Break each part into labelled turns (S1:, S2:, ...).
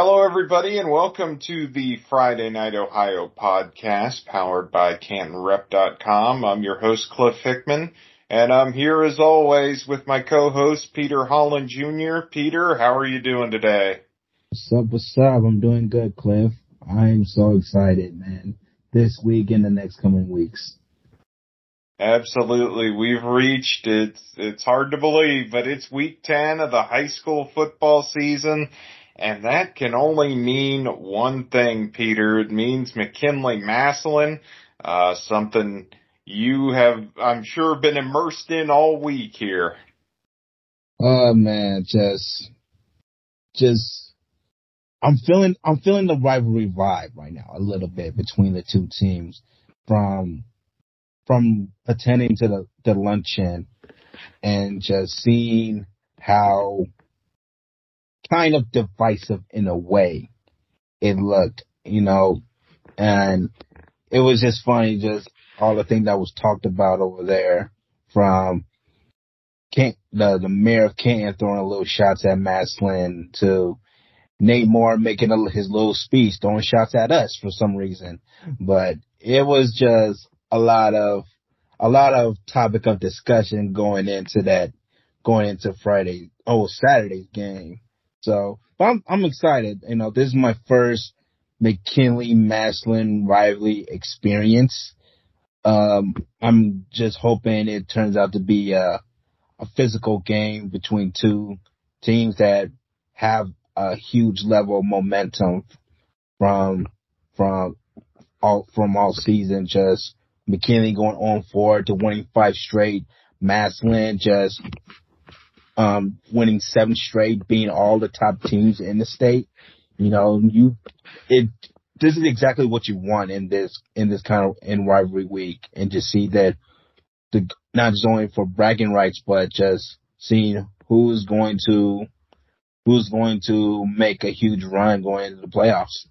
S1: Hello, everybody, and welcome to the Friday Night Ohio podcast powered by CantonRep.com. I'm your host, Cliff Hickman, and I'm here as always with my co-host, Peter Holland Jr. Peter, how are you doing today?
S2: What's up, what's up? I'm doing good, Cliff. I'm so excited, man. This week and the next coming weeks.
S1: Absolutely. We've reached it's it's hard to believe, but it's week 10 of the high school football season and that can only mean one thing, Peter. It means McKinley Massillon, uh, something you have, I'm sure, been immersed in all week here.
S2: Oh man, just, just, I'm feeling, I'm feeling the rivalry vibe right now a little bit between the two teams from, from attending to the, the luncheon and just seeing how kind of divisive in a way it looked, you know, and it was just funny, just all the things that was talked about over there from the, the mayor of Canton throwing little shots at Massillon to Nate Moore making a, his little speech throwing shots at us for some reason. But it was just a lot of, a lot of topic of discussion going into that, going into Friday, oh, Saturday's game. So, but I'm, I'm excited. You know, this is my first McKinley Massillon rivalry experience. Um, I'm just hoping it turns out to be a, a physical game between two teams that have a huge level of momentum from, from all, from all season. Just McKinley going on forward to winning five straight. Massillon just um, winning seven straight, being all the top teams in the state. You know, you, it, this is exactly what you want in this, in this kind of, in rivalry week and just see that the, not just only for bragging rights, but just seeing who's going to, who's going to make a huge run going into the playoffs.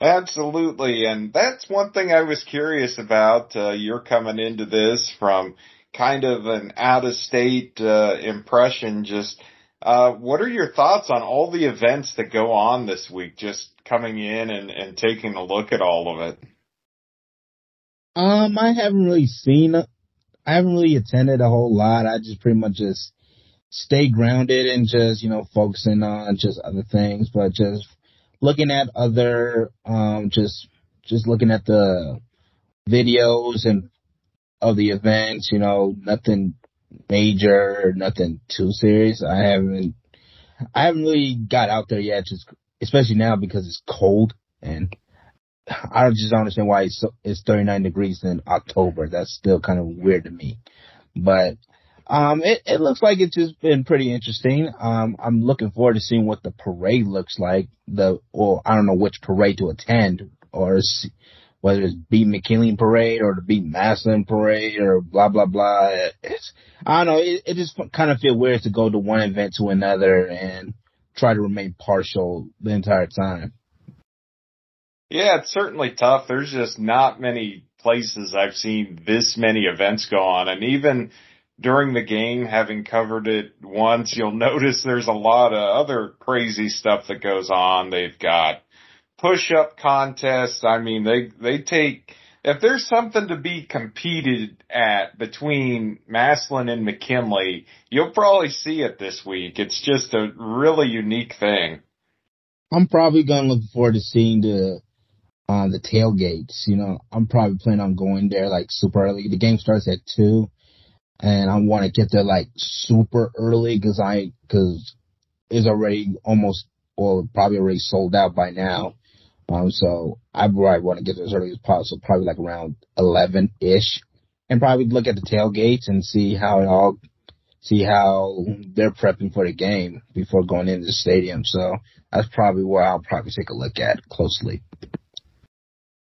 S1: Absolutely. And that's one thing I was curious about. Uh, you're coming into this from kind of an out of state uh, impression. Just uh, what are your thoughts on all the events that go on this week? Just coming in and, and taking a look at all of it.
S2: Um, I haven't really seen. I haven't really attended a whole lot. I just pretty much just stay grounded and just you know focusing on just other things, but just looking at other um just just looking at the videos and of the events, you know, nothing major, nothing too serious. I haven't, I haven't really got out there yet, just, especially now because it's cold and I just don't understand why it's, it's 39 degrees in October. That's still kind of weird to me, but, um, it, it looks like it's just been pretty interesting. Um, I'm looking forward to seeing what the parade looks like. The, or I don't know which parade to attend or whether it's beat McKinley parade or the beat Massillon parade or blah blah blah. It's I don't know. It, it just kind of feel weird to go to one event to another and try to remain partial the entire time.
S1: Yeah, it's certainly tough. There's just not many places I've seen this many events go on, and even during the game, having covered it once, you'll notice there's a lot of other crazy stuff that goes on. They've got push up contests. I mean, they, they take, if there's something to be competed at between Massillon and McKinley, you'll probably see it this week. It's just a really unique thing.
S2: I'm probably going to look forward to seeing the, uh, the tailgates. You know, I'm probably planning on going there like super early. The game starts at two and I want to get there like super early cause I, cause it's already almost, well, probably already sold out by now. Um, so I probably want to get there as early as possible, probably like around 11 ish and probably look at the tailgates and see how it all, see how they're prepping for the game before going into the stadium. So that's probably where I'll probably take a look at closely.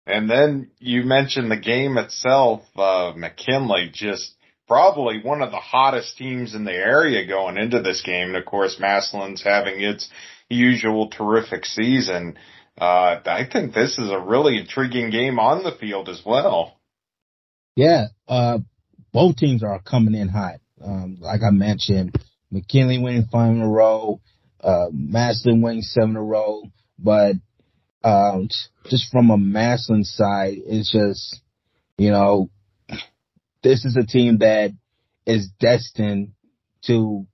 S1: And then you mentioned the game itself, uh, McKinley just probably one of the hottest teams in the area going into this game. And of course, Massillon's having its usual terrific season uh, I think this is a really intriguing game on the field as well.
S2: Yeah, uh, both teams are coming in hot. Um, like I mentioned, McKinley winning five in a row, uh, Massillon winning seven in a row, but um, just from a Massillon side, it's just you know this is a team that is destined to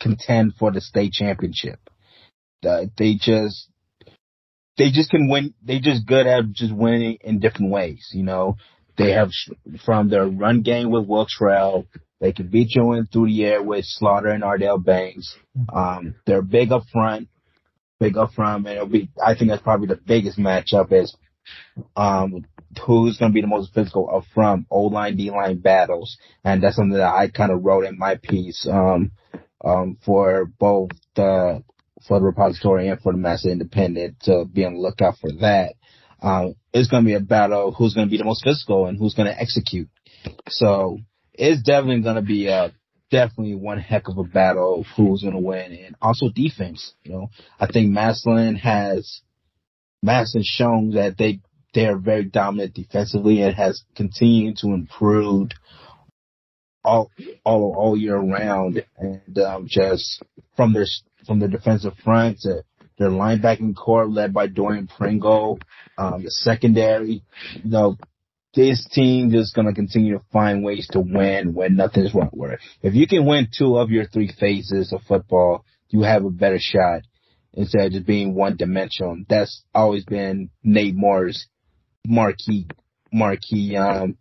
S2: contend for the state championship. Uh, they just they just can win. They just good at just winning in different ways. You know, they have from their run game with Will Trail. They can beat you in through the air with Slaughter and Ardell Banks. Um, they're big up front, big up front, and it'll be. I think that's probably the biggest matchup is um, who's going to be the most physical up front, O line, D line battles, and that's something that I kind of wrote in my piece um, um, for both the for the repository and for the Massillon Independent to be on the lookout for that. Um, it's going to be a battle of who's going to be the most physical and who's going to execute. So it's definitely going to be a definitely one heck of a battle who's going to win and also defense. You know, I think Massillon has Massillon shown that they they are very dominant defensively and has continued to improve all all all year round and um, just from their from the defensive front to their linebacking core led by Dorian Pringle, um, the secondary, you know, this team is going to continue to find ways to win when nothing's wrong with it. If you can win two of your three phases of football, you have a better shot instead of just being one dimensional. That's always been Nate Moore's marquee, marquee, um,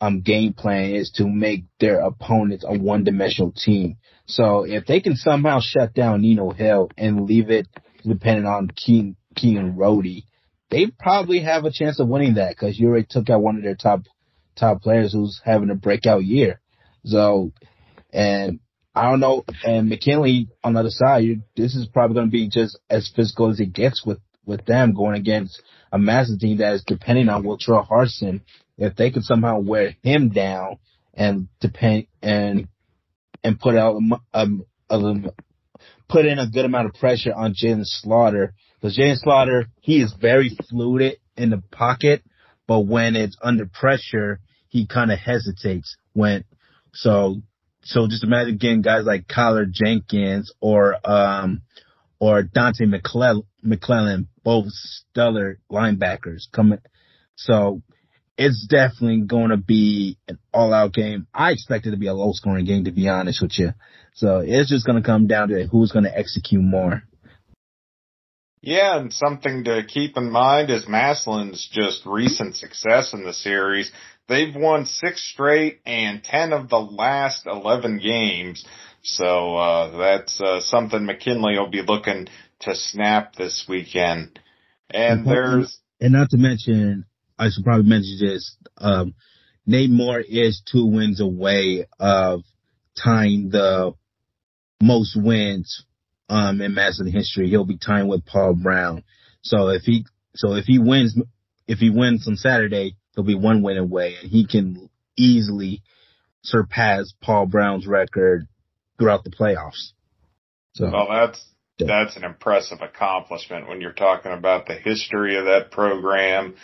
S2: um, game plan is to make their opponents a one dimensional team. So if they can somehow shut down Nino Hill and leave it depending on Keegan, Keegan Rody, they probably have a chance of winning that because you already took out one of their top top players who's having a breakout year. So, and I don't know, and McKinley on the other side, you, this is probably going to be just as physical as it gets with with them going against a massive team that is depending on Wiltrell Harson. If they could somehow wear him down and depend and and put out a, a put in a good amount of pressure on Jalen Slaughter. Because Jalen Slaughter, he is very fluid in the pocket, but when it's under pressure, he kind of hesitates when, so, so just imagine getting guys like Kyler Jenkins or, um, or Dante McClellan, McClellan, both stellar linebackers coming. So it's definitely going to be an all out game. I expect it to be a low scoring game, to be honest with you. So it's just going to come down to who's going to execute more.
S1: Yeah, and something to keep in mind is Massillon's just recent success in the series. They've won six straight and 10 of the last 11 games. So, uh, that's, uh, something McKinley will be looking to snap this weekend. And there's,
S2: and not to mention, I should probably mention this, um, Nate Moore is two wins away of tying the most wins um, in Massillon history. He'll be tying with Paul Brown. So if he so if he wins if he wins on Saturday, he'll be one win away, and he can easily surpass Paul Brown's record throughout the playoffs.
S1: So well, that's that's an impressive accomplishment when you're talking about the history of that program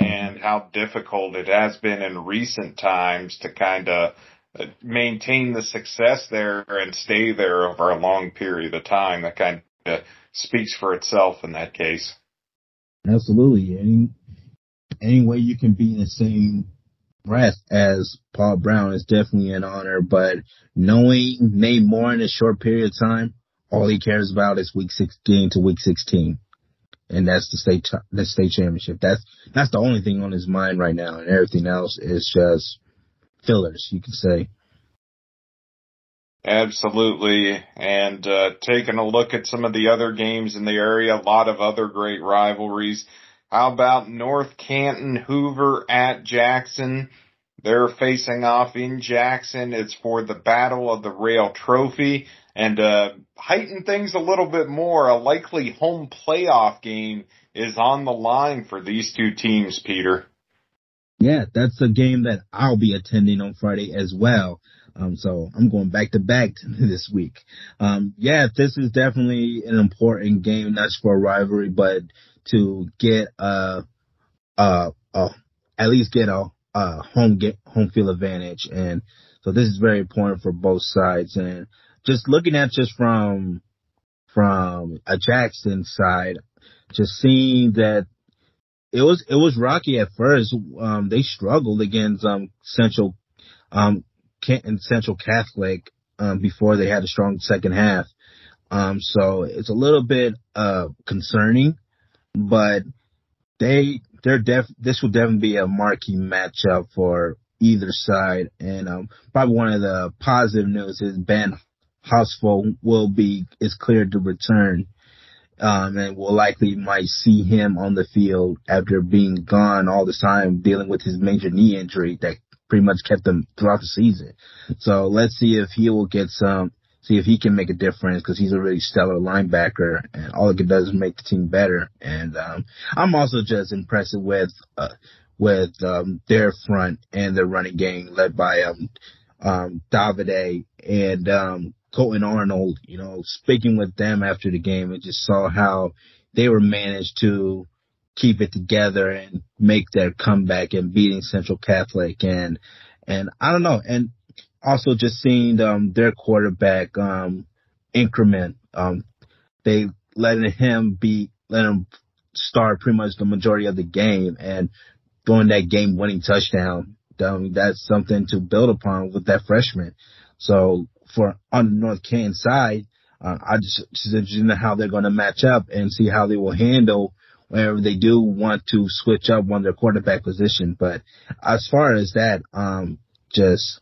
S1: and how difficult it has been in recent times to kind of uh, maintain the success there and stay there over a long period of time. That kind of speaks for itself in that case.
S2: Absolutely. Any, any way you can be in the same breath as Paul Brown is definitely an honor, but knowing Nate Moore in a short period of time, all he cares about is week 16 to week 16. And that's the state, the state championship. That's, that's the only thing on his mind right now. And everything else is just fillers, you could say.
S1: Absolutely. And uh, taking a look at some of the other games in the area, a lot of other great rivalries. How about North Canton Hoover at Jackson? They're facing off in Jackson. It's for the Battle of the Rail Trophy. And uh, heighten things a little bit more, a likely home playoff game is on the line for these two teams, Peter.
S2: Yeah, that's a game that I'll be attending on Friday as well. Um, so I'm going back to back this week. Um, yeah, this is definitely an important game, not just for rivalry, but to get a, a at least get a, a home get home field advantage. And so this is very important for both sides. And just looking at just from from a Jackson side, just seeing that it was it was rocky at first. Um, they struggled against um, Central um, Central Catholic um, before they had a strong second half. Um, so it's a little bit uh, concerning, but they they're def this will definitely be a marquee matchup for either side. And um, probably one of the positive news is Ben Hosful will be is cleared to return um, and will likely might see him on the field after being gone all the time, dealing with his major knee injury that pretty much kept him throughout the season. So let's see if he will get some, see if he can make a difference because he's a really stellar linebacker and all it does is make the team better. And, um, I'm also just impressed with, uh, with, um, their front and their running game led by, um, um, Davide and, um, Colton Arnold, you know, speaking with them after the game and just saw how they were managed to keep it together and make their comeback and beating Central Catholic. And and I don't know. And also just seeing um their quarterback um increment. Um they letting him be let him start pretty much the majority of the game and throwing that game winning touchdown. Um, that's something to build upon with that freshman. So for on the North Canton side, uh, I just, just interested in how they're going to match up and see how they will handle whenever they do want to switch up of their quarterback position. But as far as that, um, just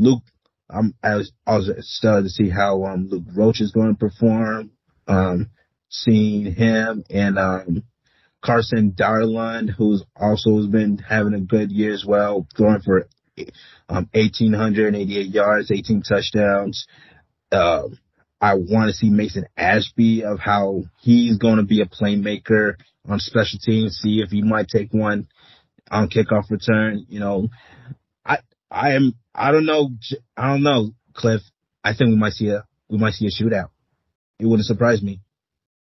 S2: Luke, I'm, I was, I was excited to see how, um, Luke Roach is going to perform. Um, seeing him and, um, Carson Darland, who's also has been having a good year as well, throwing for um, 1,888 yards, 18 touchdowns. Uh, I want to see Mason Ashby of how he's going to be a playmaker on special teams, see if he might take one on kickoff return. You know, I, I am, I don't know, I don't know, Cliff. I think we might see a, we might see a shootout. It wouldn't surprise me.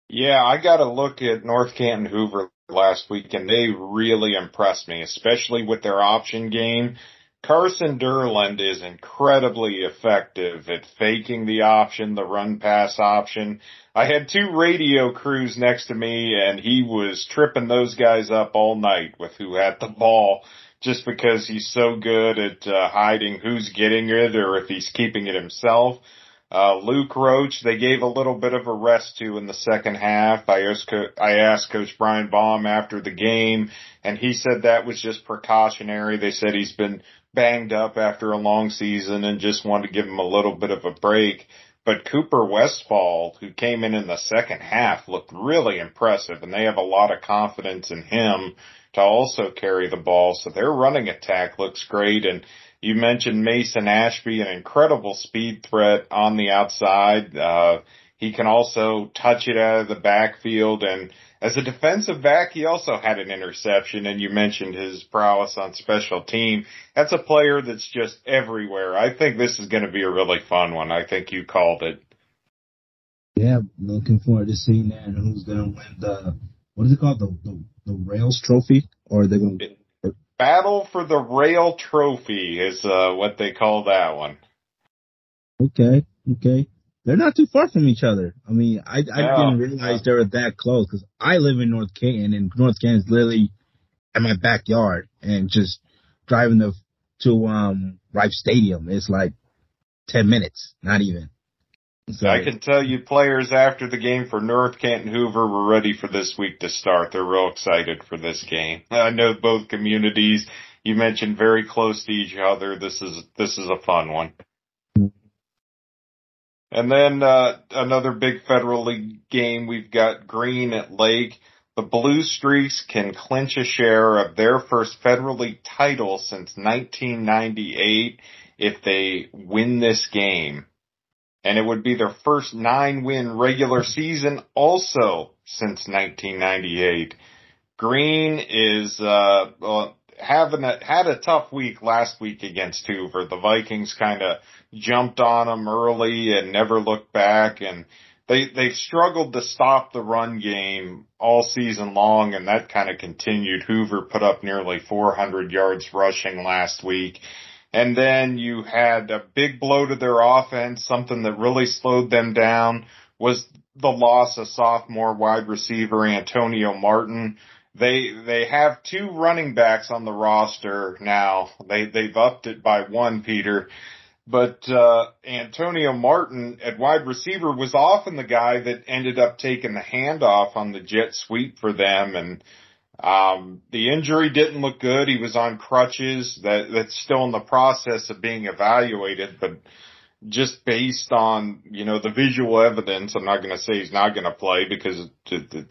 S1: Yeah, I got to look at North Canton Hoover last week and they really impressed me, especially with their option game. Carson Durland is incredibly effective at faking the option, the run pass option. I had two radio crews next to me and he was tripping those guys up all night with who had the ball just because he's so good at uh, hiding who's getting it or if he's keeping it himself. Uh, Luke Roach, they gave a little bit of a rest to in the second half. I asked, I asked Coach Brian Baum after the game, and he said that was just precautionary. They said he's been banged up after a long season and just wanted to give him a little bit of a break. But Cooper Westfall, who came in in the second half, looked really impressive, and they have a lot of confidence in him to also carry the ball. So their running attack looks great, and you mentioned Mason Ashby, an incredible speed threat on the outside. Uh, he can also touch it out of the backfield and as a defensive back, he also had an interception and you mentioned his prowess on special team. That's a player that's just everywhere. I think this is going to be a really fun one. I think you called it.
S2: Yeah, looking forward to seeing that and who's going to win the, what is it called? The, the, the Rails Trophy? Or are they going to,
S1: Battle for the Rail Trophy is uh, what they call that one.
S2: Okay, okay. They're not too far from each other. I mean, I, I no, didn't realize they were that close because I live in North Canton and North Canton is literally at my backyard and just driving to, to, um, Rife Stadium. It's like 10 minutes, not even.
S1: So I can tell you players after the game for North Canton Hoover were ready for this week to start. They're real excited for this game. I know both communities you mentioned very close to each other. This is this is a fun one. And then uh, another big Federal League game. We've got Green at Lake. The Blue Streaks can clinch a share of their first Federal League title since 1998 if they win this game and it would be their first nine win regular season also since 1998. Green is, uh, well, having a, had a tough week last week against Hoover. The Vikings kind of jumped on them early and never looked back and they, they've struggled to stop the run game all season long and that kind of continued. Hoover put up nearly 400 yards rushing last week. And then you had a big blow to their offense, something that really slowed them down was the loss of sophomore wide receiver Antonio Martin. They they have two running backs on the roster now. They they've upped it by one, Peter. But uh, Antonio Martin at wide receiver was often the guy that ended up taking the handoff on the jet sweep for them, and um, the injury didn't look good. He was on crutches. That that's still in the process of being evaluated, but just based on you know the visual evidence, I'm not going to say he's not going to play because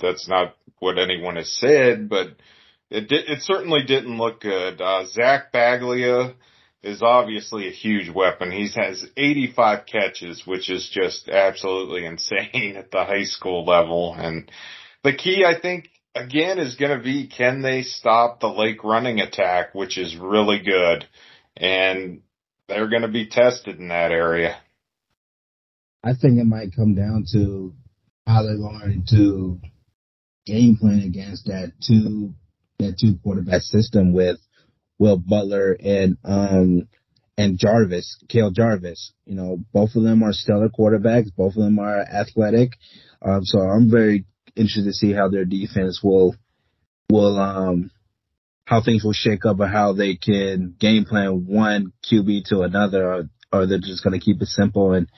S1: that's not what anyone has said, but it it certainly didn't look good. Uh, Zach Baglia is obviously a huge weapon. He has 85 catches, which is just absolutely insane at the high school level. And the key, I think, again, is going to be can they stop the lake running attack, which is really good. And they're going to be tested in that area.
S2: I think it might come down to how they're going to game plan against that two that two quarterback system with Will Butler and um and Jarvis, Kale Jarvis. You know, both of them are stellar quarterbacks. Both of them are athletic. Um, so I'm very interested to see how their defense will will um how things will shake up or how they can game plan one QB to another or, or they're just going to keep it simple and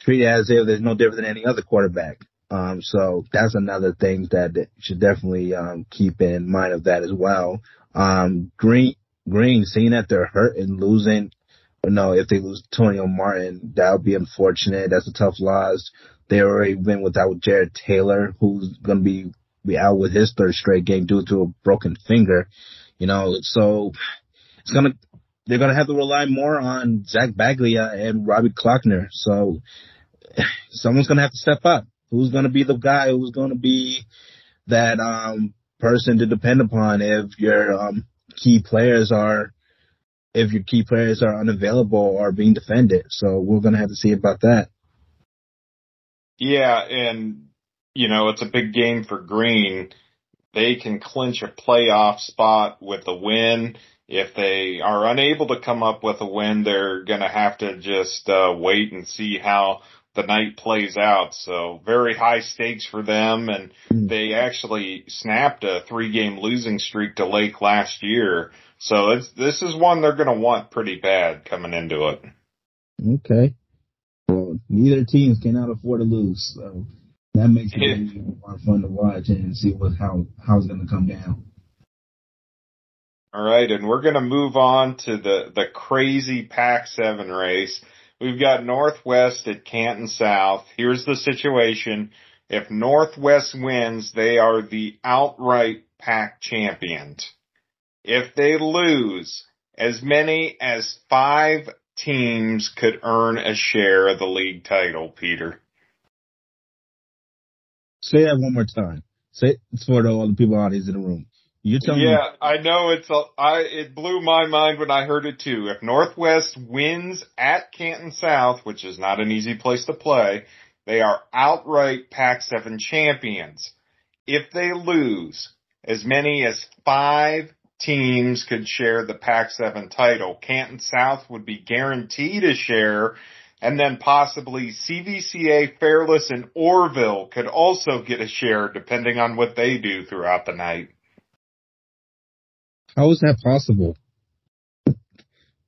S2: treat it as if there's no different than any other quarterback. Um, so that's another thing that should definitely um, keep in mind of that as well. Um, Green, Green, seeing that they're hurt and losing, know, if they lose Antonio Martin, that would be unfortunate. That's a tough loss. They already been without Jared Taylor, who's going to be, be out with his third straight game due to a broken finger, you know, so it's going to, they're going to have to rely more on Zach Baglia and Robbie Klockner. So someone's going to have to step up. Who's going to be the guy who's going to be that, um, person to depend upon if your um, key players are if your key players are unavailable or being defended. So we're going to have to see about that.
S1: Yeah, and you know it's a big game for Green. They can clinch a playoff spot with a win. If they are unable to come up with a win, they're going to have to just uh, wait and see how the night plays out. So very high stakes for them. And hmm. they actually snapped a three game losing streak to Lake last year. So it's, this is one they're going to want pretty bad coming into it.
S2: Okay. Well, neither teams cannot afford to lose. So that makes it more fun to watch and see what, how, how it's going to come down.
S1: All right. And we're going to move on to the, the crazy Pac 7 race. We've got Northwest at Canton South. Here's the situation. If Northwest wins, they are the outright Pac champions. If they lose, as many as five teams could earn a share of the league title, Peter.
S2: Say that one more time. Say it for all the people out in the room.
S1: You tell yeah, me. Yeah, I know it's a, I, it blew my mind when I heard it too. If Northwest wins at Canton South, which is not an easy place to play, they are outright Pac-7 champions. If they lose, as many as five teams could share the Pac-7 title. Canton South would be guaranteed a share and then possibly CVCA, Fairless, and Orrville could also get a share depending on what they do throughout the night.
S2: How is that possible?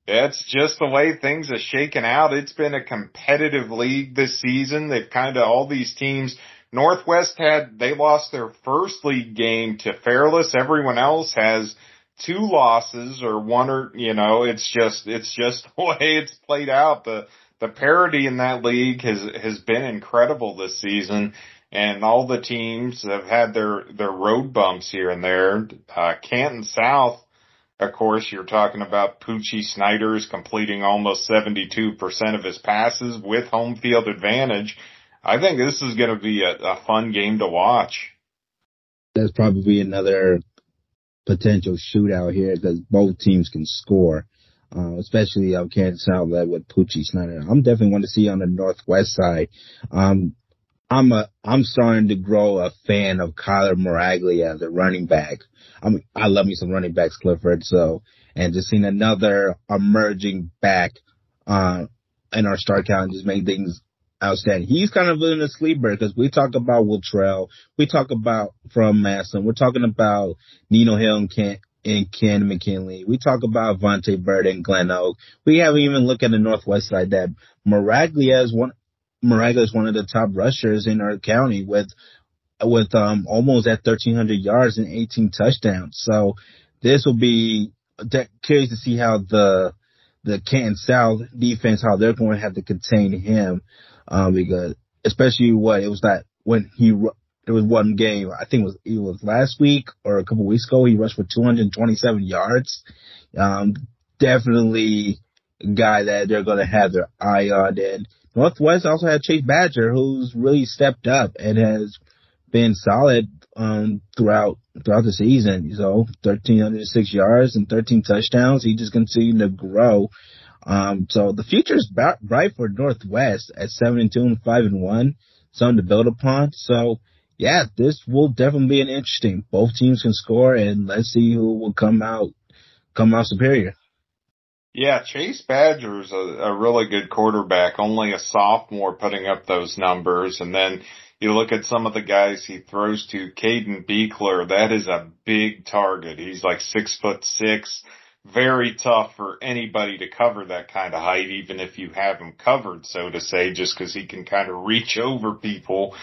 S1: That's just the way things are shaken out. It's been a competitive league this season. They've kind of all these teams. Northwest had they lost their first league game to Fairless. Everyone else has two losses or one or you know. It's just it's just the way it's played out. The the parity in that league has has been incredible this season and all the teams have had their their road bumps here and there. Uh, Canton South, of course, you're talking about Poochie Snyder's completing almost 72% of his passes with home field advantage. I think this is going to be a, a fun game to watch.
S2: that's probably another potential shootout here because both teams can score. Uh, especially uh, Canton South with Poochie Snyder. I'm definitely want to see on the northwest side. Um, I'm a I'm starting to grow a fan of Kyler Miraglia as a running back. I mean, I love me some running backs, Clifford. So, and just seeing another emerging back uh, in our start count just make things outstanding. He's kind of in a sleeper because we talk about Will we talk about from Massillon, we're talking about Nino Hill and Ken and Ken McKinley. We talk about Vontae Bird and GlenOak. We haven't even looked at the Northwest side that Miraglia is one. Miraglia is one of the top rushers in our county with with um almost at 1300 yards and 18 touchdowns. So this will be curious to see how the the Canton South defense how they're going to have to contain him um because especially what it was that when he there was one game I think it was it was last week or a couple weeks ago he rushed for 227 yards. Um definitely a guy that they're going to have their eye on and Northwest also had Chase Badger who's really stepped up and has been solid um, throughout throughout the season. So 1,306 yards and 13 touchdowns. He just continued to grow. Um, so the future is bright for Northwest at seven and two and five and one. Something to build upon. So yeah, this will definitely be an interesting. Both teams can score, and let's see who will come out come out superior.
S1: Yeah, Chase Badger's a, a really good quarterback. Only a sophomore putting up those numbers, and then you look at some of the guys he throws to, Caden Beekler, that is a big target. He's like six foot six, very tough for anybody to cover that kind of height, even if you have him covered, so to say, just cause he can kind of reach over people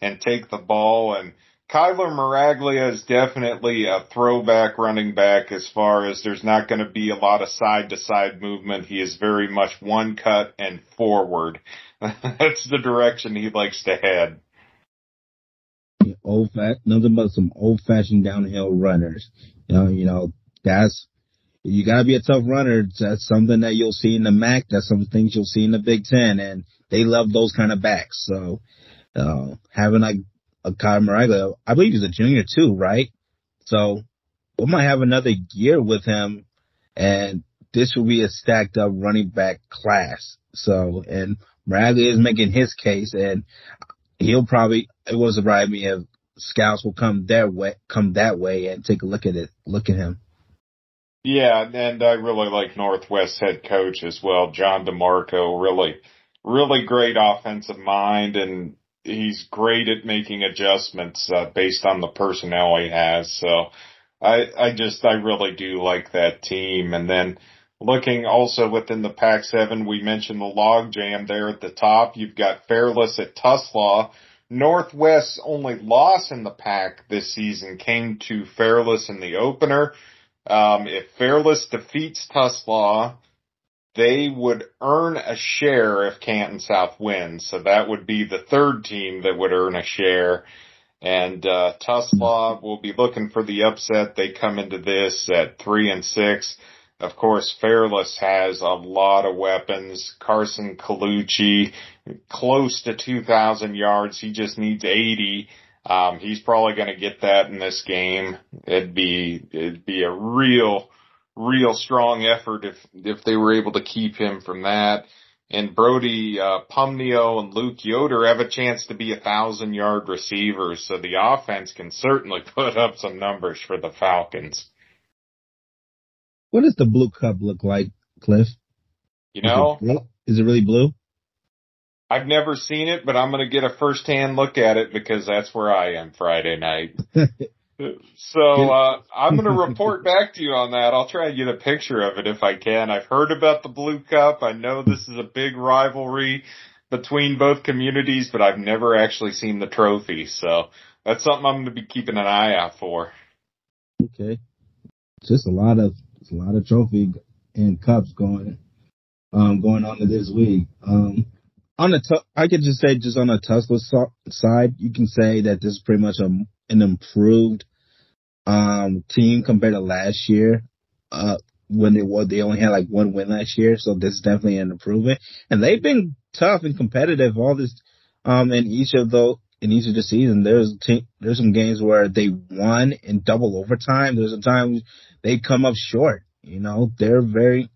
S1: and take the ball. And Kyler Miraglia is definitely a throwback running back as far as there's not going to be a lot of side to side movement. He is very much one cut and forward. That's the direction he likes to head
S2: old fat, nothing but some old fashioned downhill runners. You know, you know, that's, you gotta be a tough runner. That's something that you'll see in the MAC. That's some things you'll see in the Big Ten and they love those kind of backs. So, uh, having like a Kyle Miraglia, I believe he's a junior too, right? So we might have another year with him and this will be a stacked up running back class. So, and Miraglia is making his case and he'll probably, it will surprise me if scouts will come that way, come that way and take a look at it, look at him.
S1: Yeah, and I really like Northwest head coach as well, John DeMarco. Really, really great offensive mind, and he's great at making adjustments uh, based on the personnel he has. So, I I just I really do like that team. And then looking also within the Pac-7, we mentioned the log jam there at the top. You've got Fairless at Tuslaw Northwest's only loss in the pack this season came to Fairless in the opener. Um, if Fairless defeats Tuslaw, they would earn a share if Canton South wins. So that would be the third team that would earn a share. And uh, Tuslaw will be looking for the upset. They come into this at three and six. Of course, Fairless has a lot of weapons. Carson Colucci, close to 2,000 yards. He just needs 80. Um, he's probably going to get that in this game. It'd be, it'd be a real, real strong effort if, if they were able to keep him from that. And Brody, uh, Pumnio and Luke Yoder have a chance to be a thousand yard receivers. So the offense can certainly put up some numbers for the Falcons.
S2: What does the blue cup look like, Cliff?
S1: You know,
S2: is it, is it really blue?
S1: I've never seen it, but I'm going to get a first hand look at it because that's where I am Friday night. so, uh, I'm going to report back to you on that. I'll try and get a picture of it if I can. I've heard about the blue cup. I know this is a big rivalry between both communities, but I've never actually seen the trophy. So that's something I'm going to be keeping an eye out for.
S2: Okay. Just a lot of a lot of trophy and cups going um, going on to this week. Um, on the I could just say just on the Tuslaw side, you can say that this is pretty much a, an improved um, team compared to last year. Uh, when they were they only had like one win last year, so this is definitely an improvement. And they've been tough and competitive all this um in each of the in each of the season. There's there's some games where they won in double overtime. There's a time they come up short. You know, they're very,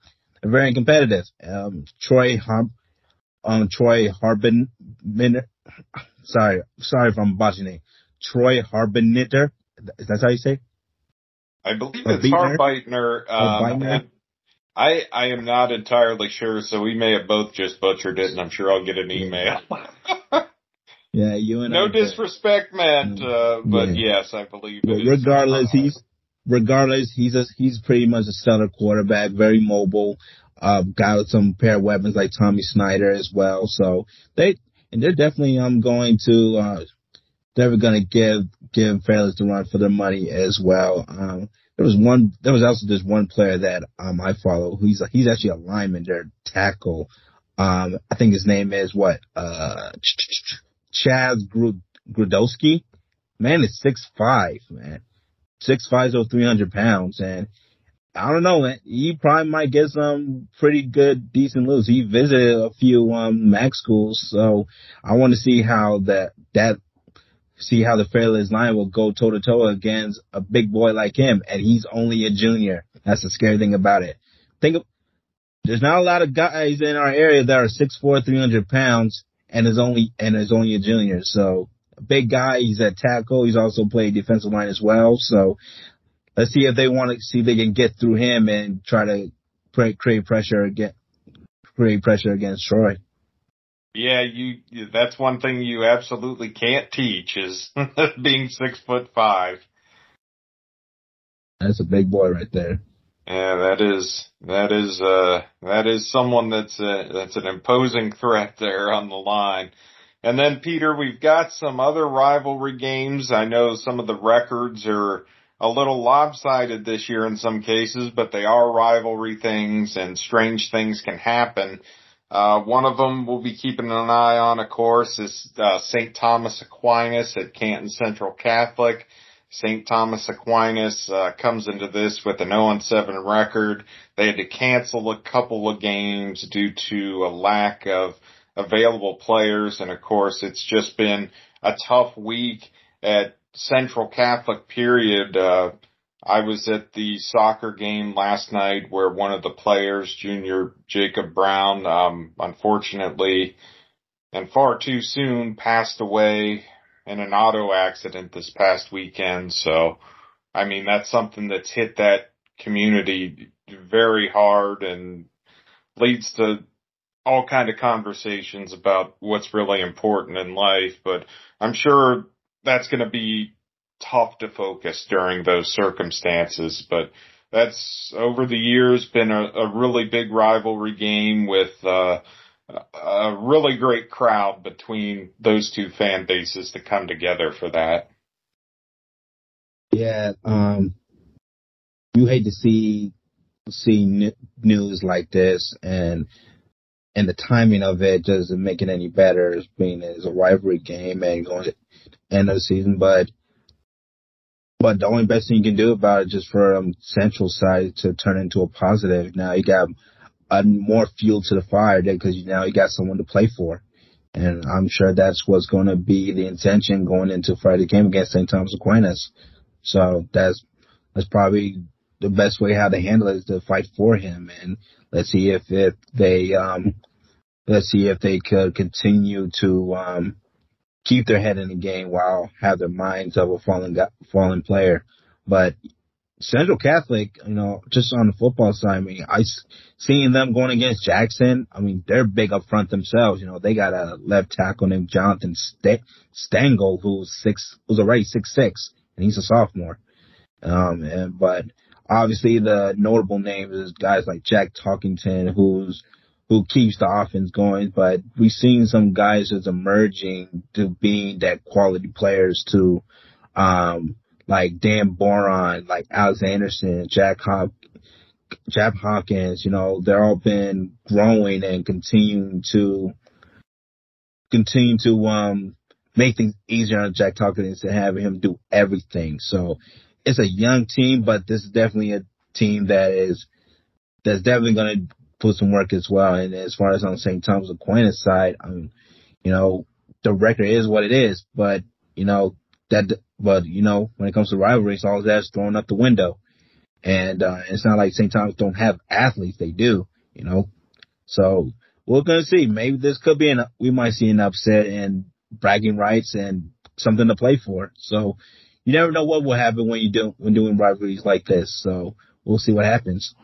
S2: they're very competitive. Um, Troy Har, um, Troy Harbin, sorry, sorry if I'm botching it. Troy Harbinitter. Is that how you say?
S1: I believe it's Harbitner. Um, I I am not entirely sure, so we may have both just butchered it, and I'm sure I'll get an email.
S2: yeah, you and
S1: no
S2: I,
S1: disrespect meant, uh, but yeah. yes, I believe.
S2: But regardless, he's regardless he's a he's pretty much a stellar quarterback, very mobile. Uh, got some pair of weapons like Tommy Snyder as well. So they and they're definitely um going to uh they're going to give give Fairless the run for their money as well. Um, there was one, there was also this one player that um I follow. He's he's actually a lineman, their tackle. Um, I think his name is what uh Chaz Grudowski. Man is six five, man, six five so three hundred pounds, and I don't know, man. He probably might get some pretty good, decent looks. He visited a few um MAC schools, so I want to see how that that see how the Fairless line will go toe to toe against a big boy like him, and he's only a junior. That's the scary thing about it. Think of, there's not a lot of guys in our area that are six four, three hundred pounds, and is only and is only a junior. So a big guy. He's at tackle. He's also played defensive line as well. So let's see if they want to see if they can get through him and try to create pressure against create pressure against Troy.
S1: Yeah, you, that's one thing you absolutely can't teach is being six foot five.
S2: That's a big boy right there.
S1: Yeah, that is, that is, uh, that is someone that's a, that's an imposing threat there on the line. And then Peter, we've got some other rivalry games. I know some of the records are a little lopsided this year in some cases, but they are rivalry things and strange things can happen. Uh, one of them we'll be keeping an eye on, of course, is uh, St. Thomas Aquinas at Canton Central Catholic. St. Thomas Aquinas uh, comes into this with an 0-7 record. They had to cancel a couple of games due to a lack of available players, and of course, it's just been a tough week at Central Catholic. Period. Uh, I was at the soccer game last night where one of the players, junior Jacob Brown, um, unfortunately and far too soon passed away in an auto accident this past weekend. So, I mean, that's something that's hit that community very hard and leads to all kind of conversations about what's really important in life. But I'm sure that's going to be tough to focus during those circumstances, but that's over the years been a, a really big rivalry game with uh, a really great crowd between those two fan bases to come together for that.
S2: Yeah, um, you hate to see see news like this, and and the timing of it doesn't make it any better. As being as a rivalry game and going to end of the season, but but the only best thing you can do about it just for um, Central side to turn into a positive. Now you got a more fuel to the fire because now you got someone to play for. And I'm sure that's what's going to be the intention going into Friday game against St. Thomas Aquinas. So that's, that's probably the best way how to handle it is to fight for him. And let's see if, if they, um, let's see if they could continue to, um, keep their head in the game while have their minds of a fallen fallen player. But Central Catholic, you know, just on the football side, I mean, I seeing them going against Jackson. I mean, they're big up front themselves. You know, they got a left tackle named Jonathan St- Stengel, who's six, who's already six six, and he's a sophomore. Um, and, but obviously the notable names is guys like Jack Talkington, who's who keeps the offense going, but we've seen some guys that's emerging to being that quality players to, um, like Dan Boron, like Alex Anderson, Jack Hop, Hawkins, you know, they're all been growing and continuing to, continue to, um, make things easier on Jack Hawkins to have him do everything. So it's a young team, but this is definitely a team that is, that's definitely going to put some work as well. And as far as on St. Thomas Aquinas side, I mean, you know, the record is what it is, but you know, that, but you know, when it comes to rivalries, all that's thrown up the window. And, uh, it's not like St. Thomas don't have athletes. They do, you know, so we're going to see. Maybe this could be an, we might see an upset and bragging rights and something to play for. So you never know what will happen when you do, when doing rivalries like this. So we'll see what happens.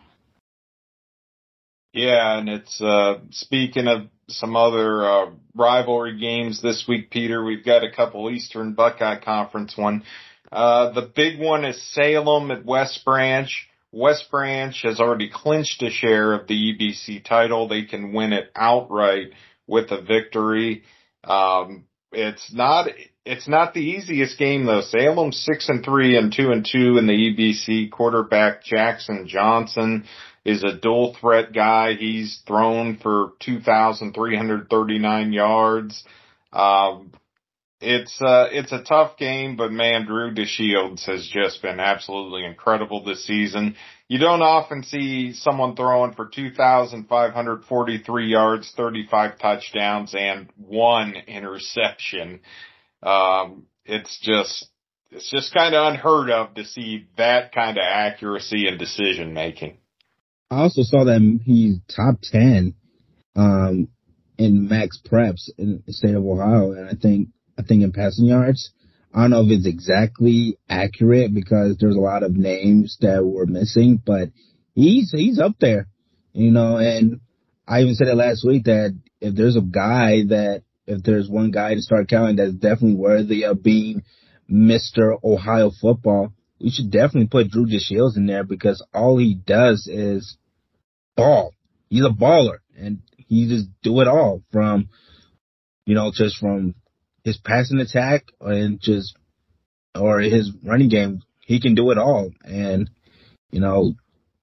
S1: Yeah, and it's uh speaking of some other uh rivalry games this week, Peter, we've got a couple Eastern Buckeye Conference one. Uh the big one is Salem at West Branch. West Branch has already clinched a share of the EBC title. They can win it outright with a victory. Um it's not it's not the easiest game though. Salem six and three and two and two in the EBC. Quarterback Jackson Johnson is a dual threat guy. He's thrown for 2,339 yards. Um, it's uh, it's a tough game, but man, Drew DeShields has just been absolutely incredible this season. You don't often see someone throwing for 2,543 yards, 35 touchdowns, and one interception. Um, it's just it's just kind of unheard of to see that kind of accuracy and decision making.
S2: I also saw that he's top 10, um, in max preps in the state of Ohio. And I think, I think in passing yards, I don't know if it's exactly accurate because there's a lot of names that were missing, but he's, he's up there, you know, and I even said it last week that if there's a guy that, if there's one guy to start counting that's definitely worthy of being Mr. Ohio football, we should definitely put Drew DeShields in there because all he does is ball. He's a baller and he just do it all from, you know, just from his passing attack and just, or his running game. He can do it all. And, you know,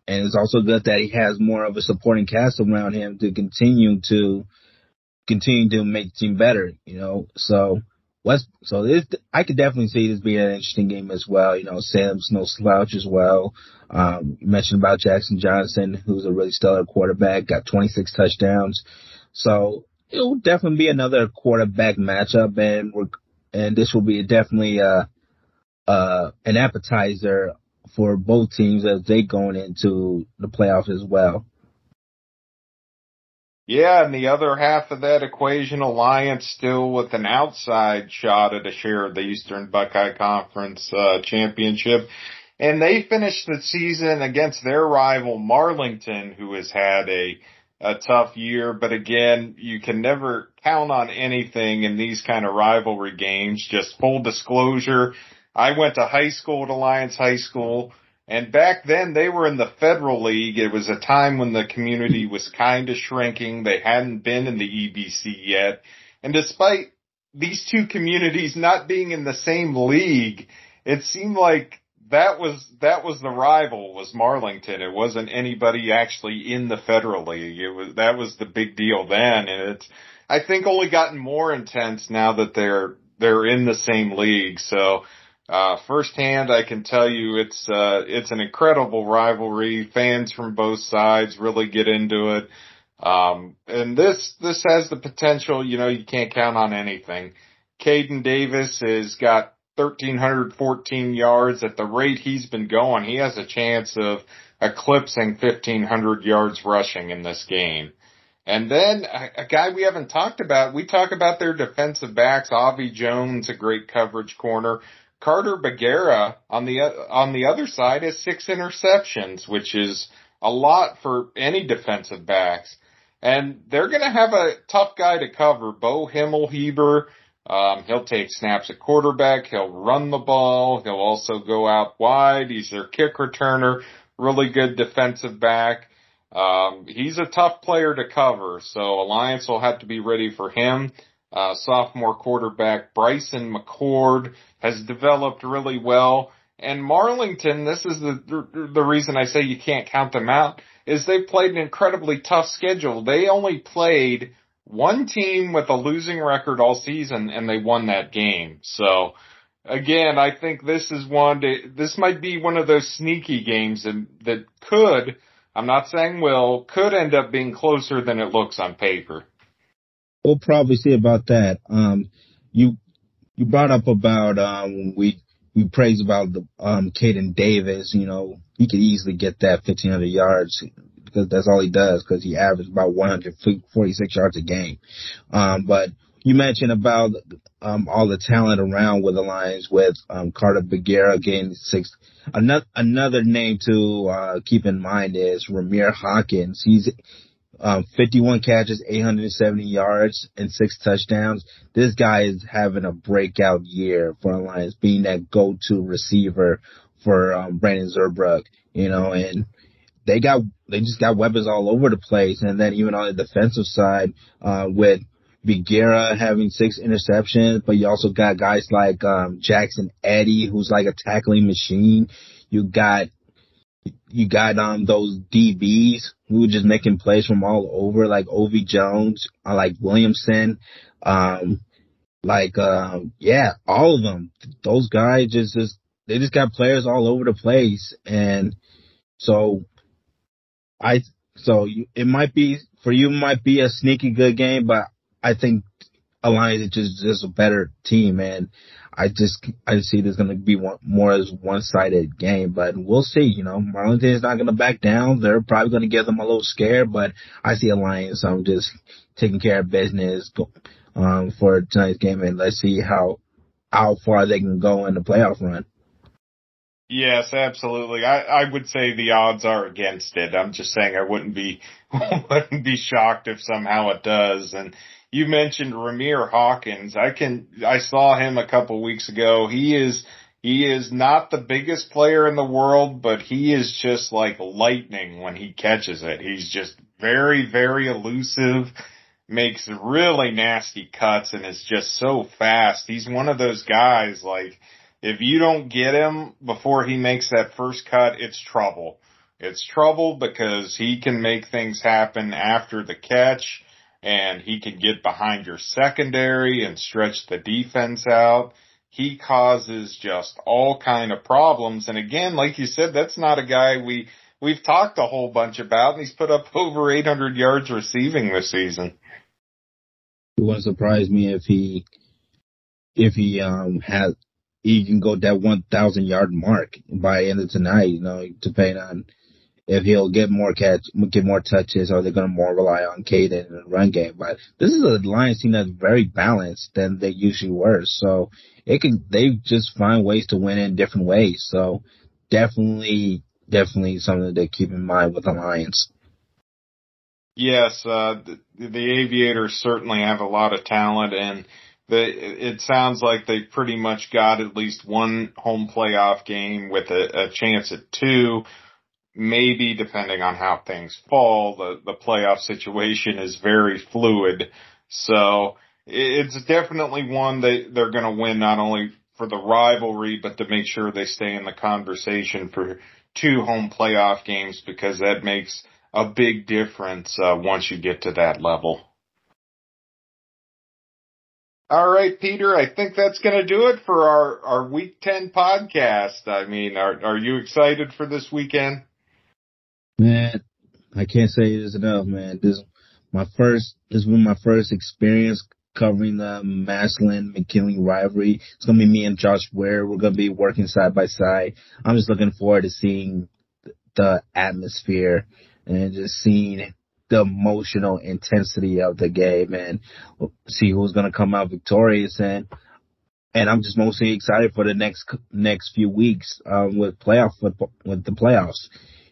S2: and it's also good that he has more of a supporting cast around him to continue to, continue to make the team better, you know, so, West, so this, I could definitely see this being an interesting game as well. You know, Sam's no slouch as well. Um, you mentioned about Jackson Johnson, who's a really stellar quarterback, got 26 touchdowns. So it'll definitely be another quarterback matchup and we're, and this will be definitely, uh, uh, an appetizer for both teams as they going into the playoffs as well.
S1: Yeah, and the other half of that equation, Alliance still with an outside shot at a share of the Eastern Buckeye Conference uh, championship. And they finished the season against their rival Marlington, who has had a a tough year, but again, you can never count on anything in these kind of rivalry games. Just full disclosure, I went to high school at Alliance High School. And back then they were in the federal league. It was a time when the community was kind of shrinking. They hadn't been in the EBC yet. And despite these two communities not being in the same league, it seemed like that was, that was the rival was Marlington. It wasn't anybody actually in the federal league. It was, that was the big deal then. And it's, I think only gotten more intense now that they're, they're in the same league. So, uh, firsthand, I can tell you it's, uh, it's an incredible rivalry. Fans from both sides really get into it. Um, and this, this has the potential, you know, you can't count on anything. Caden Davis has got 1314 yards at the rate he's been going. He has a chance of eclipsing 1500 yards rushing in this game. And then a, a, guy we haven't talked about, we talk about their defensive backs. Avi Jones, a great coverage corner. Carter Bagera on the on the other side has six interceptions, which is a lot for any defensive backs. And they're going to have a tough guy to cover. Bo Himmelheber, um, he'll take snaps at quarterback. He'll run the ball. He'll also go out wide. He's their kick returner. Really good defensive back. Um, he's a tough player to cover, so Alliance will have to be ready for him uh, sophomore quarterback Bryson McCord has developed really well. And Marlington, this is the the reason I say you can't count them out, is they've played an incredibly tough schedule. They only played one team with a losing record all season, and they won that game. So again, I think this is one. To, this might be one of those sneaky games that that could. I'm not saying will could end up being closer than it looks on paper
S2: we'll probably see about that. Um, you you brought up about um, we we praise about the um, Caden Davis. You know, he could easily get that 1500 yards because that's all he does because he averages about 146 yards a game. Um, but you mentioned about um, all the talent around with the Lions with um, Carter Bagera getting six. Another another name to uh, keep in mind is Ramir Hawkins. He's um, 51 catches, 870 yards, and six touchdowns. This guy is having a breakout year for the Lions, being that go-to receiver for um, Brandon Zurbuchen, you know, and they got they just got weapons all over the place. And then even on the defensive side, uh, with Vigera having six interceptions, but you also got guys like um, Jackson Eddie, who's like a tackling machine. You got you got um those DBs who were just making plays from all over, like Ovie Jones, uh, like Williamson, um, like um yeah, all of them. Those guys just just they just got players all over the place, and so I so you, it might be for you might be a sneaky good game, but I think Alliance is just, just a better team, and I just I see there's going to be one, more as one sided game, but we'll see. You know, Marlington is not going to back down. They're probably going to give them a little scare, but I see Alliance. I'm just taking care of business um, for tonight's game, and let's see how how far they can go in the playoff run.
S1: Yes, absolutely. I, I would say the odds are against it. I'm just saying I wouldn't be wouldn't be shocked if somehow it does. And you mentioned Ramir Hawkins. I can I saw him a couple weeks ago. He is he is not the biggest player in the world, but he is just like lightning when he catches it. He's just very, very elusive, makes really nasty cuts and is just so fast. He's one of those guys like if you don't get him before he makes that first cut, it's trouble. It's trouble because he can make things happen after the catch and he can get behind your secondary and stretch the defense out. He causes just all kind of problems. And again, like you said, that's not a guy we, we've talked a whole bunch about and he's put up over 800 yards receiving this season.
S2: It wouldn't surprise me if he, if he, um, has he can go that 1,000 yard mark by end of tonight, you know, depending on if he'll get more catch, get more touches, or they're going to more rely on Caden the run game. But this is a Lions team that's very balanced than they usually were. So it can, they just find ways to win in different ways. So definitely, definitely something to keep in mind with the Lions.
S1: Yes, uh, the, the Aviators certainly have a lot of talent and they, it sounds like they pretty much got at least one home playoff game with a, a chance at two. Maybe depending on how things fall, the, the playoff situation is very fluid. So it's definitely one that they're going to win not only for the rivalry, but to make sure they stay in the conversation for two home playoff games because that makes a big difference uh, once you get to that level. All right, Peter, I think that's going to do it for our, our week 10 podcast. I mean, are, are you excited for this weekend?
S2: Man, I can't say this enough, man. This my first, this was my first experience covering the Massillon McKinley rivalry. It's going to be me and Josh Ware. We're going to be working side by side. I'm just looking forward to seeing the atmosphere and just seeing the emotional intensity of the game and see who's going to come out victorious. And and I'm just mostly excited for the next next few weeks um, with playoff football, with the playoffs.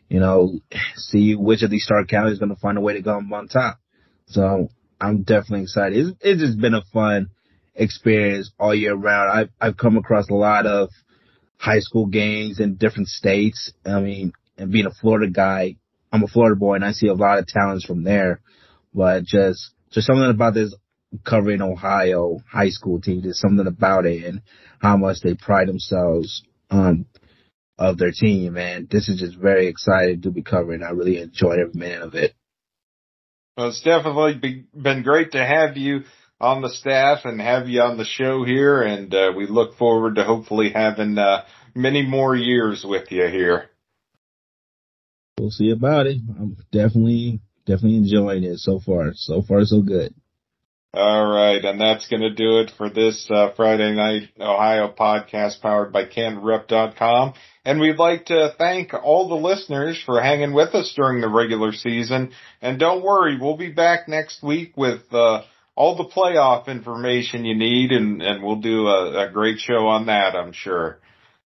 S2: You know, see which of these Stark counties is going to find a way to go on top. So I'm definitely excited. It's, it's just been a fun experience all year round. I've I've come across a lot of high school games in different states. I mean, and being a Florida guy, I'm a Florida boy and I see a lot of talents from there, but just, just something about this covering Ohio high school team. There's something about it and how much they pride themselves um of their team. And this is just very exciting to be covering. I really enjoyed every minute of it.
S1: Well, it's definitely been great to have you on the staff and have you on the show here. And uh, we look forward to hopefully having uh, many more years with you here
S2: we'll see about it. I'm definitely, definitely enjoying it so far. So far, so good.
S1: All right, and that's going to do it for this uh, Friday Night Ohio podcast powered by CantonRep.com. And we'd like to thank all the listeners for hanging with us during the regular season. And don't worry, we'll be back next week with uh, all the playoff information you need, and, and we'll do a, a great show on that, I'm sure.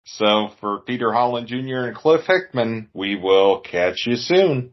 S1: So for Peter Holland Jr. and Cliff Hickman, we will catch you soon.